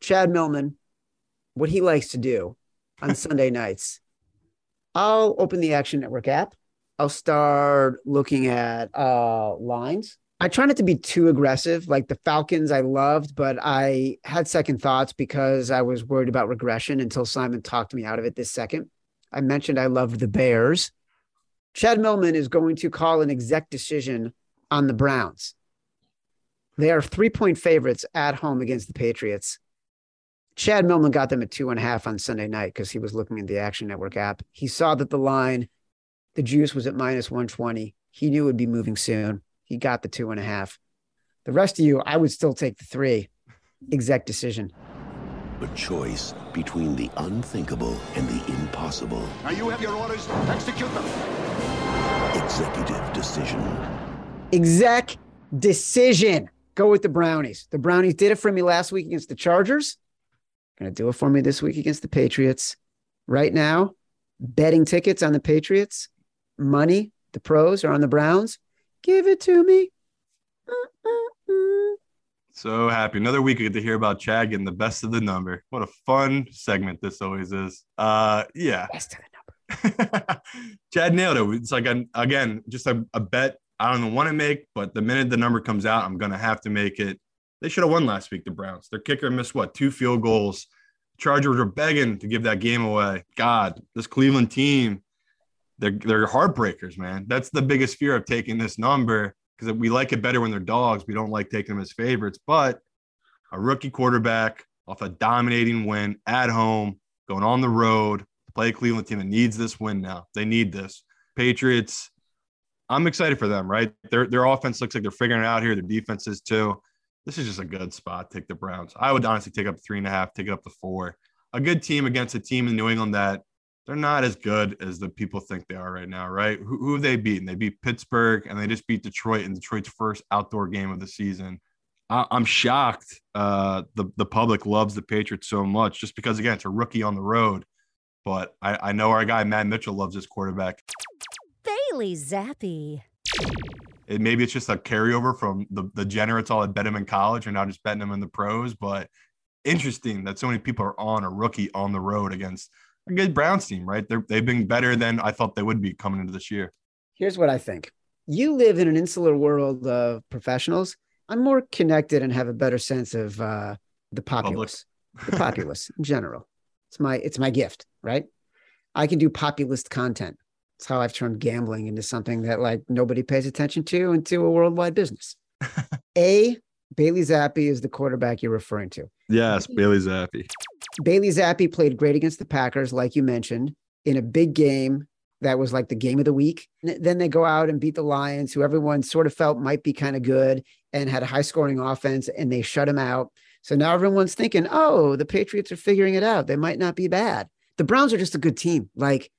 Chad Millman, what he likes to do on *laughs* Sunday nights, I'll open the Action Network app. I'll start looking at uh, lines. I try not to be too aggressive. Like the Falcons, I loved, but I had second thoughts because I was worried about regression until Simon talked me out of it this second. I mentioned I loved the Bears. Chad Millman is going to call an exec decision on the Browns. They are three point favorites at home against the Patriots. Chad Millman got them at two and a half on Sunday night because he was looking at the Action Network app. He saw that the line, the juice was at minus 120. He knew it would be moving soon. He got the two and a half. The rest of you, I would still take the three. Exec decision. A choice between the unthinkable and the impossible. Now you have your orders. Execute them. Executive decision. Exec decision. Go with the Brownies. The Brownies did it for me last week against the Chargers. Going to do it for me this week against the Patriots. Right now, betting tickets on the Patriots, money, the pros are on the Browns. Give it to me. So happy. Another week I get to hear about Chad getting the best of the number. What a fun segment this always is. Uh yeah. Best of the number. *laughs* Chad nailed it. It's like an, again, just a, a bet I don't want to make, but the minute the number comes out, I'm gonna have to make it. They should have won last week, the Browns. Their kicker missed what two field goals. Chargers were begging to give that game away. God, this Cleveland team, they're they're heartbreakers, man. That's the biggest fear of taking this number because we like it better when they're dogs. We don't like taking them as favorites, but a rookie quarterback off a dominating win at home, going on the road to play a Cleveland team that needs this win now. They need this. Patriots, I'm excited for them, right? Their their offense looks like they're figuring it out here. Their defense is too. This is just a good spot. Take the Browns. I would honestly take up three and a half, take it up to four. A good team against a team in New England that they're not as good as the people think they are right now, right? Who, who have they beaten? They beat Pittsburgh and they just beat Detroit in Detroit's first outdoor game of the season. I, I'm shocked. Uh, the the public loves the Patriots so much just because again it's a rookie on the road. But I, I know our guy Matt Mitchell loves his quarterback. Bailey Zappe. It, maybe it's just a carryover from the the generates all that bet him in college and now just betting him in the pros. But interesting that so many people are on a rookie on the road against a good Browns team, right? They're, they've been better than I thought they would be coming into this year. Here's what I think. You live in an insular world of professionals. I'm more connected and have a better sense of uh, the populace, the populace in general. It's my it's my gift, right? I can do populist content. It's how I've turned gambling into something that like nobody pays attention to into a worldwide business. *laughs* a Bailey Zappe is the quarterback you're referring to. Yes, Bailey Zappe. Bailey Zappe played great against the Packers, like you mentioned, in a big game that was like the game of the week. Then they go out and beat the Lions, who everyone sort of felt might be kind of good and had a high scoring offense, and they shut him out. So now everyone's thinking, oh, the Patriots are figuring it out. They might not be bad. The Browns are just a good team. Like,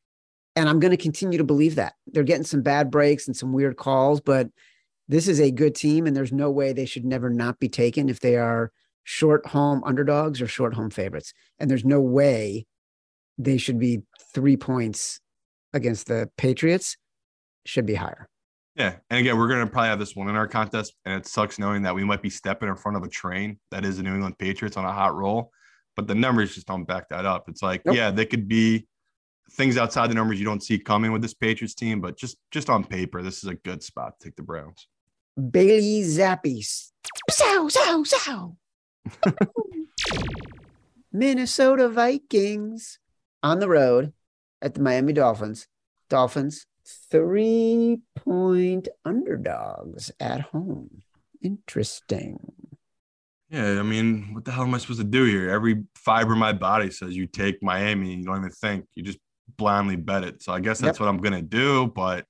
and I'm going to continue to believe that. They're getting some bad breaks and some weird calls, but this is a good team, and there's no way they should never not be taken if they are short home underdogs or short home favorites. And there's no way they should be three points against the Patriots. Should be higher. Yeah. And again, we're going to probably have this one in our contest. And it sucks knowing that we might be stepping in front of a train that is the New England Patriots on a hot roll. But the numbers just don't back that up. It's like, Nope. yeah, they could be things outside the numbers you don't see coming with this Patriots team. But just just on paper, this is a good spot to take the Browns. Bailey Zappe. Sow, sow, sow. *laughs* Minnesota Vikings on the road at the Miami Dolphins. Dolphins, three point underdogs at home. Interesting. Yeah, I mean, what the hell am I supposed to do here? Every fiber of my body says you take Miami and you don't even think. You just blindly bet it. So I guess that's what I'm gonna do, but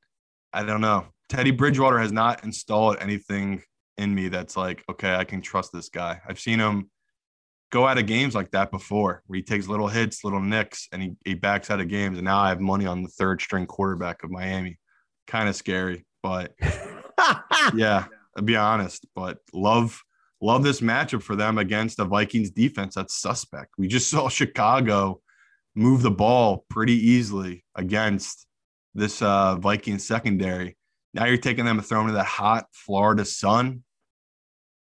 I don't know. Teddy Bridgewater has not installed anything in me that's like, okay, I can trust this guy. I've seen him go out of games like that before, where he takes little hits, little nicks, and he, he backs out of games. And now I have money on the third string quarterback of Miami. Kind of scary, but *laughs* yeah, I'll be honest, but love love this matchup for them against the Vikings defense that's suspect. We just saw Chicago move the ball pretty easily against this uh, Vikings secondary. Now you're taking them and throwing to that hot Florida sun.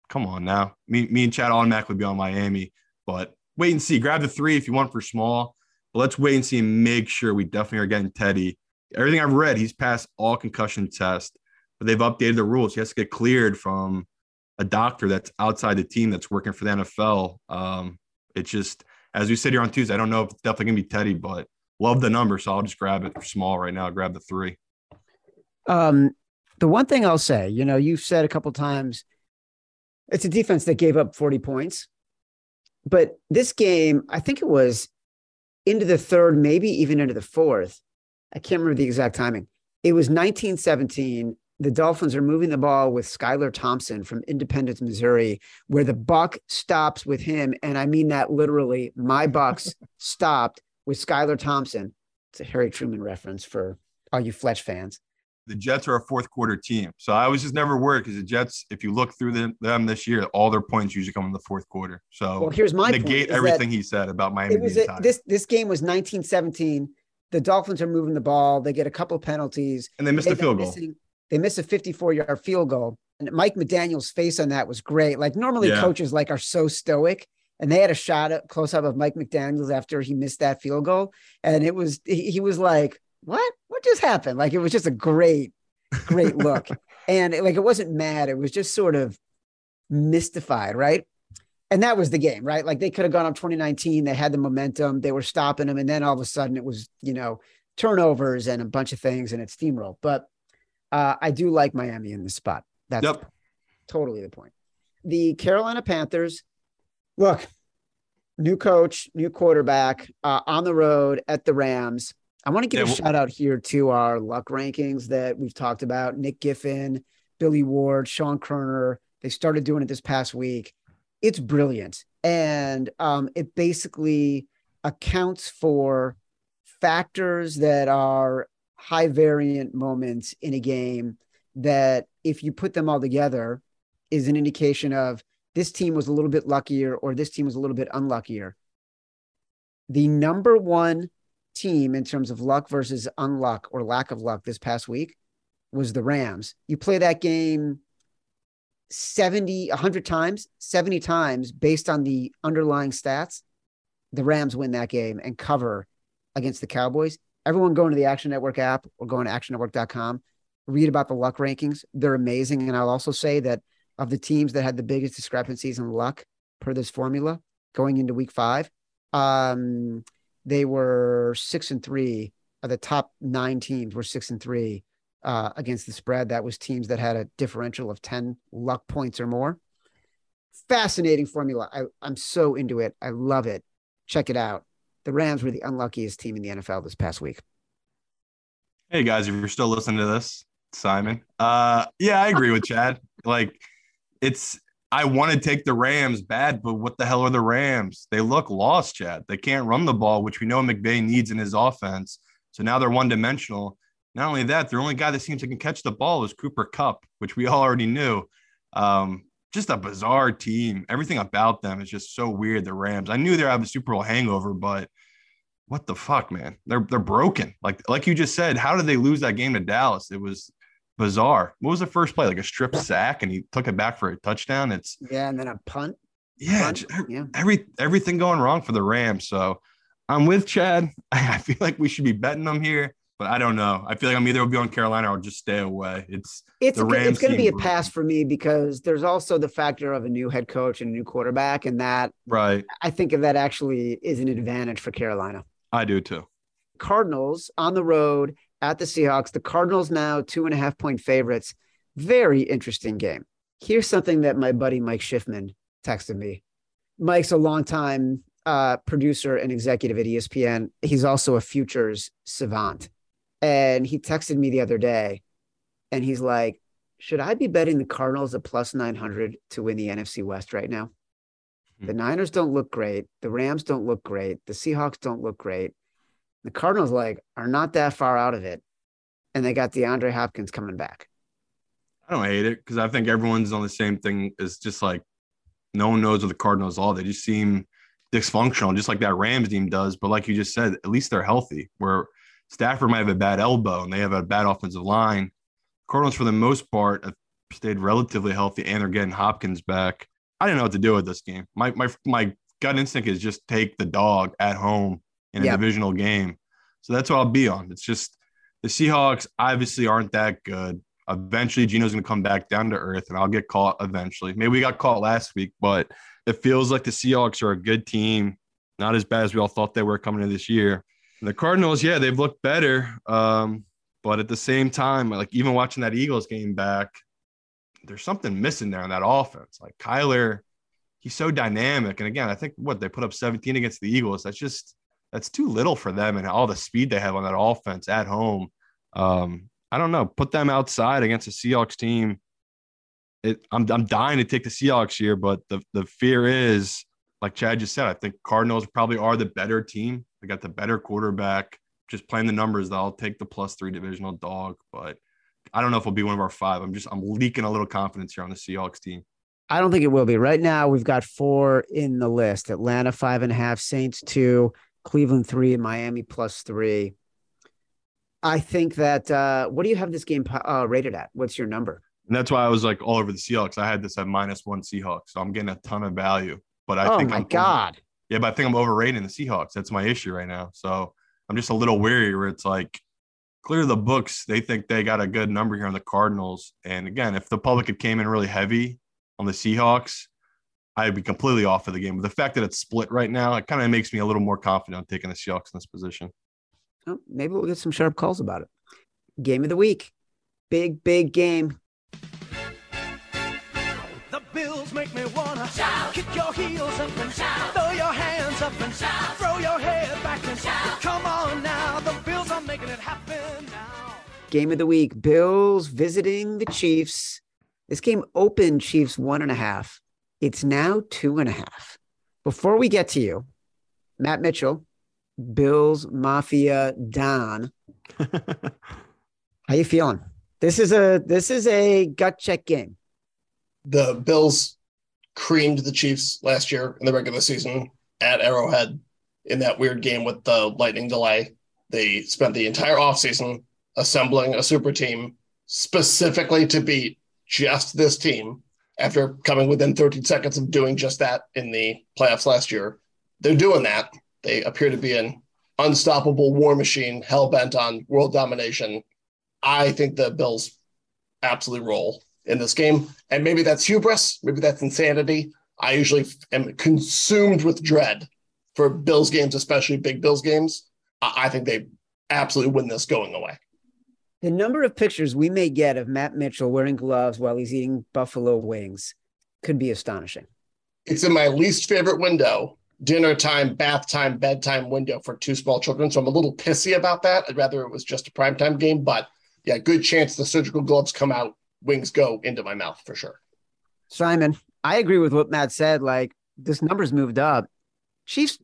Come on now. Me, me and Chad automatically be on Miami, but wait and see. Grab the three if you want for small. But let's wait and see and make sure we definitely are getting Teddy. Everything I've read, he's passed all concussion tests. but they've updated the rules. He has to get cleared from a doctor that's outside the team that's working for the NFL. Um, it's just as we sit here on Tuesday, I don't know if it's definitely gonna be Teddy, but love the number, so I'll just grab it small right now. Grab the three. Um, the one thing I'll say, you know, you've said a couple times, it's a defense that gave up 40 points. But this game, I think it was into the third, maybe even into the fourth. I can't remember the exact timing. It was 1917. The Dolphins are moving the ball with Skylar Thompson from Independence, Missouri, where the buck stops with him. And I mean that literally. My Bucks *laughs* stopped with Skylar Thompson. It's a Harry Truman reference for all you Fletch fans. The Jets are a fourth quarter team, so I was just never worried because the Jets, if you look through them, them this year, all their points usually come in the fourth quarter. So Well, here's my negate everything he said about Miami it was a, this this game was 1917. The Dolphins are moving the ball. They get a couple penalties. and they missed They've been field goal. missing- they miss a 54 yard field goal. And Mike McDaniel's face on that was great. Like normally Yeah. coaches like are so stoic. And they had a shot up close up of Mike McDaniels after he missed that field goal. And it was he, he was like, What? What just happened? Like it was just a great, great *laughs* look. and it- like it wasn't mad, it was just sort of mystified, right? And that was the game, right? Like they could have gone up 2019. They had the momentum, they were stopping them, and then all of a sudden it was, you know, turnovers and a bunch of things and it steamrolled. But uh, I do like Miami in this spot. That's Yep. totally the point. The Carolina Panthers, look, new coach, new quarterback uh, on the road at the Rams. I want to give Yeah, a shout out here to our luck rankings that we've talked about. Nick Giffen, Billy Ward, Sean Koerner. They started doing it this past week. It's brilliant. And um, it basically accounts for factors that are high variant moments in a game that if you put them all together is an indication of this team was a little bit luckier or this team was a little bit unluckier. The number one team in terms of luck versus unluck or lack of luck this past week was the Rams. You play that game 70, 100 times, 70 times based on the underlying stats. The Rams win that game and cover against the Cowboys. Everyone going to the Action Network app or going to actionnetwork.com, read about the luck rankings. They're amazing. And I'll also say that of the teams that had the biggest discrepancies in luck per this formula going into week five, um, they were six and three. Of the top nine teams were six and three uh, against the spread. That was teams that had a differential of 10 luck points or more. Fascinating formula. I, I'm so into it. I love it. Check it out. The Rams were the unluckiest team in the NFL this past week. Hey guys, if you're still listening to this, Simon. Uh yeah, I agree with Chad. *laughs* Like it's I want to take the Rams bad, but what the hell are the Rams? They look lost, Chad. They can't run the ball, which we know McVay needs in his offense. So now they're one dimensional. Not only that, the only guy that seems to can catch the ball is Cooper Kupp, which we all already knew. Um, just a bizarre team. Everything about them is just so weird. The Rams. I knew they have a Super Bowl hangover, but what the fuck, man? They're they're broken. Like like you just said, how did they lose that game to Dallas? It was bizarre. What was the first play? Like a strip sack, and he took it back for a touchdown. It's Yeah, and then a punt. yeah, punt. Yeah. every everything going wrong for the Rams. So I'm with Chad. *laughs* I feel like we should be betting them here, but I don't know. I feel like I'm either will be on Carolina or just stay away. It's It's it's going to be a pass for me because there's also the factor of a new head coach and a new quarterback, and that right. I think of that actually is an advantage for Carolina. I do too. Cardinals on the road at the Seahawks. The Cardinals now two and a half point favorites. Very interesting game. Here's something that my buddy Mike Schiffman texted me. Mike's a longtime uh, producer and executive at ESPN. He's also a futures savant. And he texted me the other day and he's like, Should I be betting the Cardinals at plus 900 to win the NFC West right now? Hmm. The Niners don't look great. The Rams don't look great. The Seahawks don't look great. The Cardinals like are not that far out of it, and they got DeAndre Hopkins coming back. I don't hate it because I think everyone's on the same thing. It's just like no one knows what the Cardinals are. They just seem dysfunctional, just like that Rams team does. But like you just said, at least they're healthy. Where Stafford might have a bad elbow and they have a bad offensive line. Cardinals, for the most part, have stayed relatively healthy and they're getting Hopkins back. I didn't know what to do with this game. My my my gut instinct is just take the dog at home in a Yep. divisional game. So that's what I'll be on. It's just the Seahawks obviously aren't that good. Eventually, Geno's going to come back down to earth, and I'll get caught eventually. Maybe we got caught last week, but it feels like the Seahawks are a good team, not as bad as we all thought they were coming into this year. The Cardinals, yeah, they've looked better, um, but at the same time, like even watching that Eagles game back, there's something missing there in that offense. Like Kyler, he's so dynamic, and again, I think what they put up 17 against the Eagles. That's just that's too little for them and all the speed they have on that offense at home. Um, I don't know. Put them outside against a Seahawks team. It, I'm I'm dying to take the Seahawks here, but the the fear is, like Chad just said, I think Cardinals probably are the better team. They got the better quarterback. Just playing the numbers, I'll take the plus three divisional dog, but I don't know if it'll be one of our five. I'm just I'm leaking a little confidence here on the Seahawks team. I don't think it will be. Right now, we've got four in the list Atlanta, five and a half, Saints, two, Cleveland, three, and Miami, plus three. I think that, uh, what do you have this game uh, rated at? What's your number? And that's why I was like all over the Seahawks. I had this at minus one Seahawks. So I'm getting a ton of value. But I oh think my I'm God. Yeah, but I think I'm overrating the Seahawks. That's my issue right now. So I'm just a little weary where it's like clear the books. They think they got a good number here on the Cardinals. And again, if the public had came in really heavy on the Seahawks, I'd be completely off of the game. But the fact that it's split right now, it kind of makes me a little more confident on taking the Seahawks in this position. Oh, maybe we'll get some sharp calls about it. Game of the week. Big, big game. Shout. Kick your heels up and shout. Throw your hands up and shout. Throw your head back and shout. Come on now, the bills are making it happen now. Game of the week. Bills visiting the Chiefs. This game opened Chiefs one and a half. It's now two and a half. Before we get to you, Matt Mitchell, Bills Mafia Don. *laughs* How you feeling? This is a this is a gut check game. the Bills creamed the Chiefs last year in the regular season at Arrowhead in that weird game with the lightning delay. They spent the entire offseason assembling a super team specifically to beat just this team after coming within 13 seconds of doing just that in the playoffs last year. They're doing that. They appear to be an unstoppable war machine, hell bent on world domination. I think the Bills absolutely roll in this game. And maybe that's hubris, maybe that's insanity. I usually am consumed with dread for Bills games, especially big Bills games. I think they absolutely win this going away. The number of pictures we may get of Matt Mitchell wearing gloves while he's eating buffalo wings could be astonishing. It's in my least favorite window, dinner time, bath time, bedtime window for two small children. So I'm a little pissy about that. I'd rather it was just a primetime game, but yeah, good chance the surgical gloves come out, wings go into my mouth for sure. Simon, I agree with what Matt said. Like this number's moved up. Chiefs,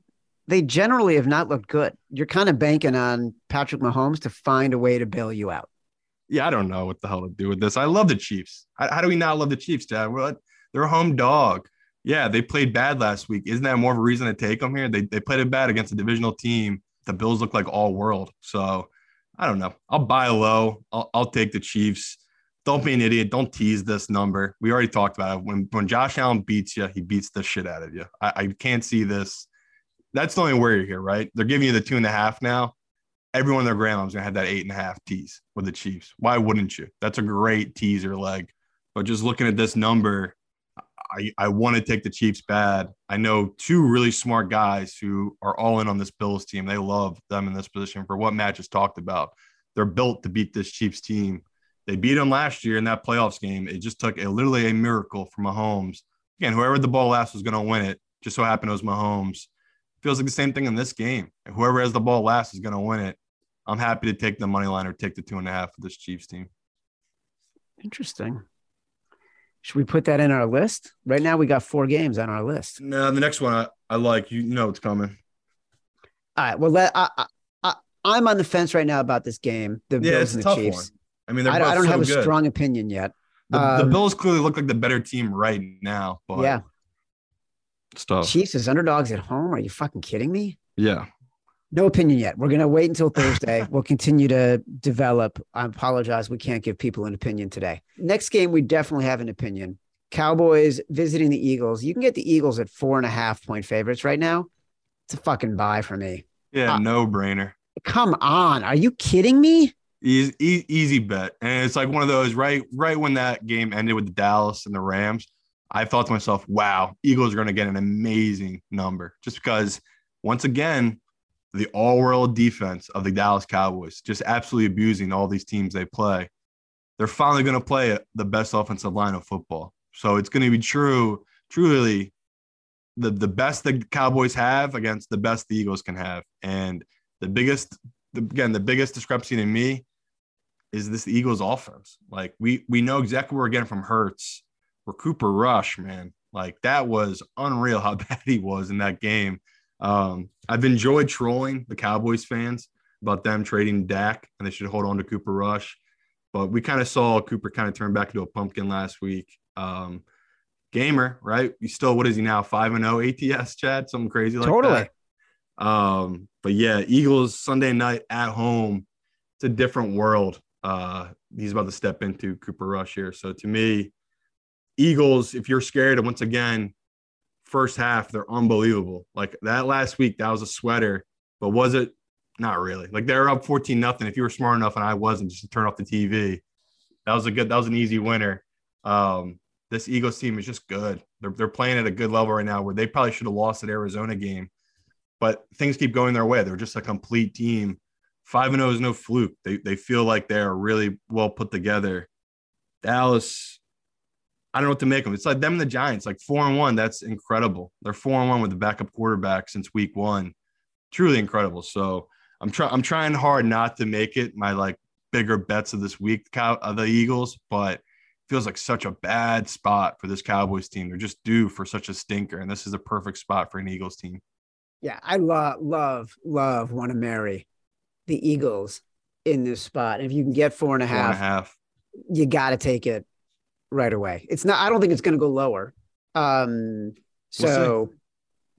they generally have not looked good. You're kind of banking on Patrick Mahomes to find a way to bail you out. Yeah, I don't know what the hell to do with this. I love the Chiefs. How, how do we not love the Chiefs, Dad? What? They're a home dog. Yeah, they played bad last week. Isn't that more of a reason to take them here? They, they played it bad against a divisional team. The Bills look like all world. So I don't know. I'll buy low. I'll, I'll take the Chiefs. Don't be an idiot. Don't tease this number. We already talked about it. When when Josh Allen beats you, he beats the shit out of you. I, I can't see this. That's the only worry here, right? They're giving you the two and a half now. Everyone in their grandma's gonna have that eight and a half tease with the Chiefs. Why wouldn't you? That's a great teaser leg. But just looking at this number, I, I want to take the Chiefs bad. I know two really smart guys who are all in on this Bills team. They love them in this position for what Matt just talked about. They're built to beat this Chiefs team. They beat them last year in that playoffs game. It just took a literally a miracle for Mahomes. Again, whoever the ball last was going to win it. Just so happened it was Mahomes. Feels like the same thing in this game. Whoever has the ball last is going to win it. I'm happy to take the money line or take the two and a half for this Chiefs team. Interesting. Should we put that in our list? Right now, we got four games on our list. No, the next one I, I like. You know it's coming. All right. Well, let, I, I, I, I'm on the fence right now about this game. The Yeah, Bills and the Chiefs. one. I mean, they're I, don't- I don't so have a strong opinion yet. The, the Um, Bills clearly look like the better team right now. But yeah. tough. Chiefs as underdogs at home. Are you fucking kidding me? Yeah. No opinion yet. We're gonna wait until Thursday. *laughs* we'll continue to develop. I apologize. We can't give people an opinion today. Next game, we definitely have an opinion. Cowboys visiting the Eagles. You can get the Eagles at four and a half point favorites right now. It's a fucking buy for me. Yeah, Uh, no brainer. Come on. Are you kidding me? Easy, easy bet, and it's like one of those right, right when that game ended with the Dallas and the Rams. I thought to myself, "Wow, Eagles are going to get an amazing number," just because once again, the all-world defense of the Dallas Cowboys just absolutely abusing all these teams they play. They're finally going to play the best offensive line of football, so it's going to be true, truly, the the best the Cowboys have against the best the Eagles can have, and the biggest, the, again, the biggest discrepancy to me is this the Eagles offense. Like we we know exactly where we're getting from Hurts For Cooper Rush, man, like that was unreal how *laughs* bad he was in that game. Um, I've enjoyed trolling the Cowboys fans about them trading Dak and they should hold on to Cooper Rush. But we kind of saw Cooper kind of turn back into a pumpkin last week. Um, gamer, right? You still, what is he now? Five and zero ATS, Chad, something crazy like Totally. that. Um, but yeah, Eagles Sunday night at home. It's a different world. Uh, he's about to step into Cooper Rush here. So to me, Eagles, if you're scared, once again, first half, they're unbelievable. Like that last week, that was a sweater, but was it? Not really. Like they're up 14 nothing. If you were smart enough and I wasn't, just to turn off the TV, that was a good, that was an easy winner. Um, this Eagles team is just good. They're, they're playing at a good level right now where they probably should have lost that Arizona game, but things keep going their way. They're just a complete team. Five and zero is no fluke. They they feel like they are really well put together. Dallas, I don't know what to make of. them. It's like them and the Giants, like four and one. That's incredible. They're four and one with the backup quarterback since week one. Truly incredible. So I'm trying. I'm trying hard not to make it my like bigger bets of this week. Of the Eagles, but feels like such a bad spot for this Cowboys team. They're just due for such a stinker, and this is a perfect spot for an Eagles team. Yeah, I love, love, love, want to marry the Eagles in this spot. And If you can get four and a Four and a half, half. you got to take it right away. It's not. I don't think it's going to go lower. Um, We'll so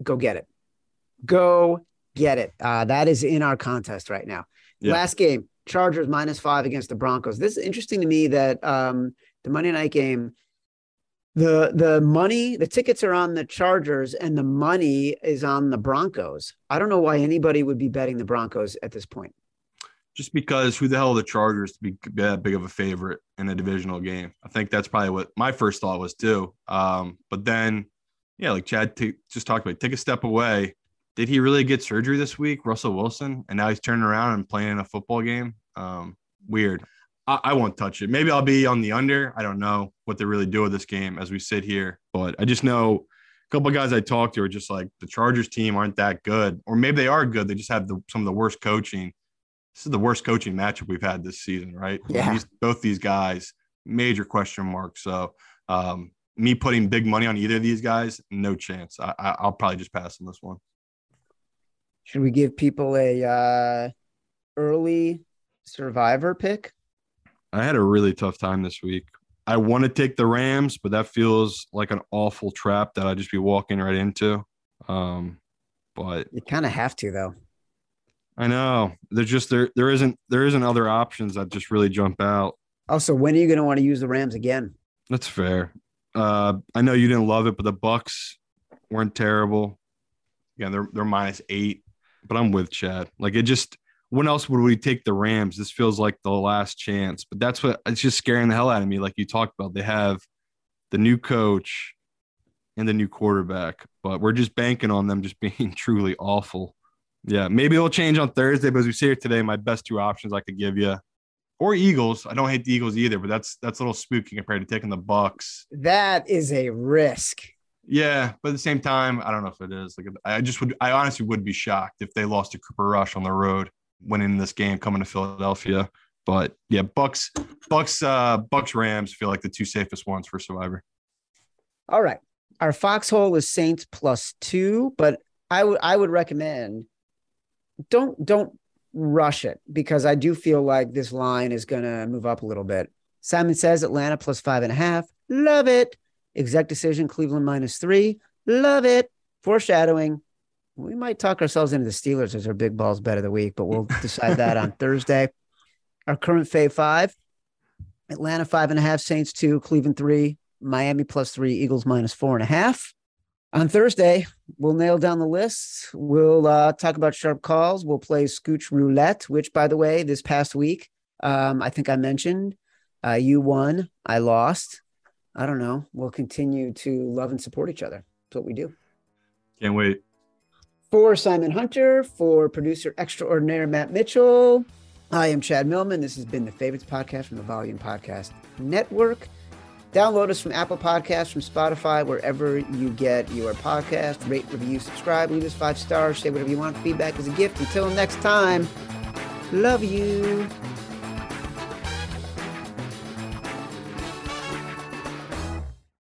go get it. Go get it. Uh, that is in our contest right now. Yeah. Last game, Chargers minus five against the Broncos. This is interesting to me that um, the Monday night game, the the money, the tickets are on the Chargers and the money is on the Broncos. I don't know why anybody would be betting the Broncos at this point. just because who the hell are the Chargers to be that big of a favorite in a divisional game? I think that's probably what my first thought was too. Um, but then, yeah, like Chad t- just talked about, take a step away. Did he really get surgery this week, Russell Wilson? And now he's turning around and playing in a football game. Um, weird. I, I won't touch it. Maybe I'll be on the under. I don't know what they really do with this game as we sit here, but I just know a couple of guys I talked to are just like the Chargers team aren't that good, or maybe they are good. They just have the, some of the worst coaching this is the worst coaching matchup we've had this season, right? Yeah. These, both these guys, major question mark. So, um, me putting big money on either of these guys, no chance. I, I, I'll probably just pass on this one. Should we give people a uh, early survivor pick? I had a really tough time this week. I want to take the Rams, but that feels like an awful trap that I'd just be walking right into. Um, but You kind of have to, though. I know there's just there there isn't there isn't other options that just really jump out. Also, when are you going to want to use the Rams again? That's fair. Uh, I know you didn't love it, but the Bucks weren't terrible. Yeah, they're they're minus eight, but I'm with Chad. Like it just when else would we take the Rams? This feels like the last chance. But that's what it's just scaring the hell out of me. Like you talked about, they have the new coach and the new quarterback, but we're just banking on them just *laughs* being truly awful. Yeah, maybe it'll change on Thursday, but as we see here today, my best two options I could give you. Or Eagles. I don't hate the Eagles either, but that's that's a little spooky compared to taking the Bucks. That is a risk. Yeah, but at the same time, I don't know if it is. Like, I just would, I honestly would be shocked if they lost to Cooper Rush on the road, winning this game, coming to Philadelphia. But yeah, Bucks, Bucks, uh, Bucks, Rams feel like the two safest ones for Survivor. All right. Our foxhole is Saints plus two, but I would I would recommend don't don't rush it because I do feel like this line is gonna move up a little bit. Simon says Atlanta plus five and a half. Love it. Exact decision, Cleveland minus three. Love it. Foreshadowing. We might talk ourselves into the Steelers as our big balls bet of the week, but we'll decide that on *laughs* Thursday. Our current fave five Atlanta five and a half, Saints two, Cleveland three, Miami plus three, Eagles minus four and a half. On Thursday, we'll nail down the list. We'll uh, talk about sharp calls. We'll play Scooch Roulette, which, by the way, this past week, Um, I think I mentioned uh, you won, I lost. I don't know. We'll continue to love and support each other. That's what we do. Can't wait. For Simon Hunter, for producer extraordinaire Matt Mitchell, I am Chad Millman. This has been the Favorites Podcast from the Volume Podcast Network. Download us from Apple Podcasts, from Spotify, wherever you get your podcast. Rate, review, subscribe, leave us five stars, say whatever you want. Feedback is a gift. Until next time, love you.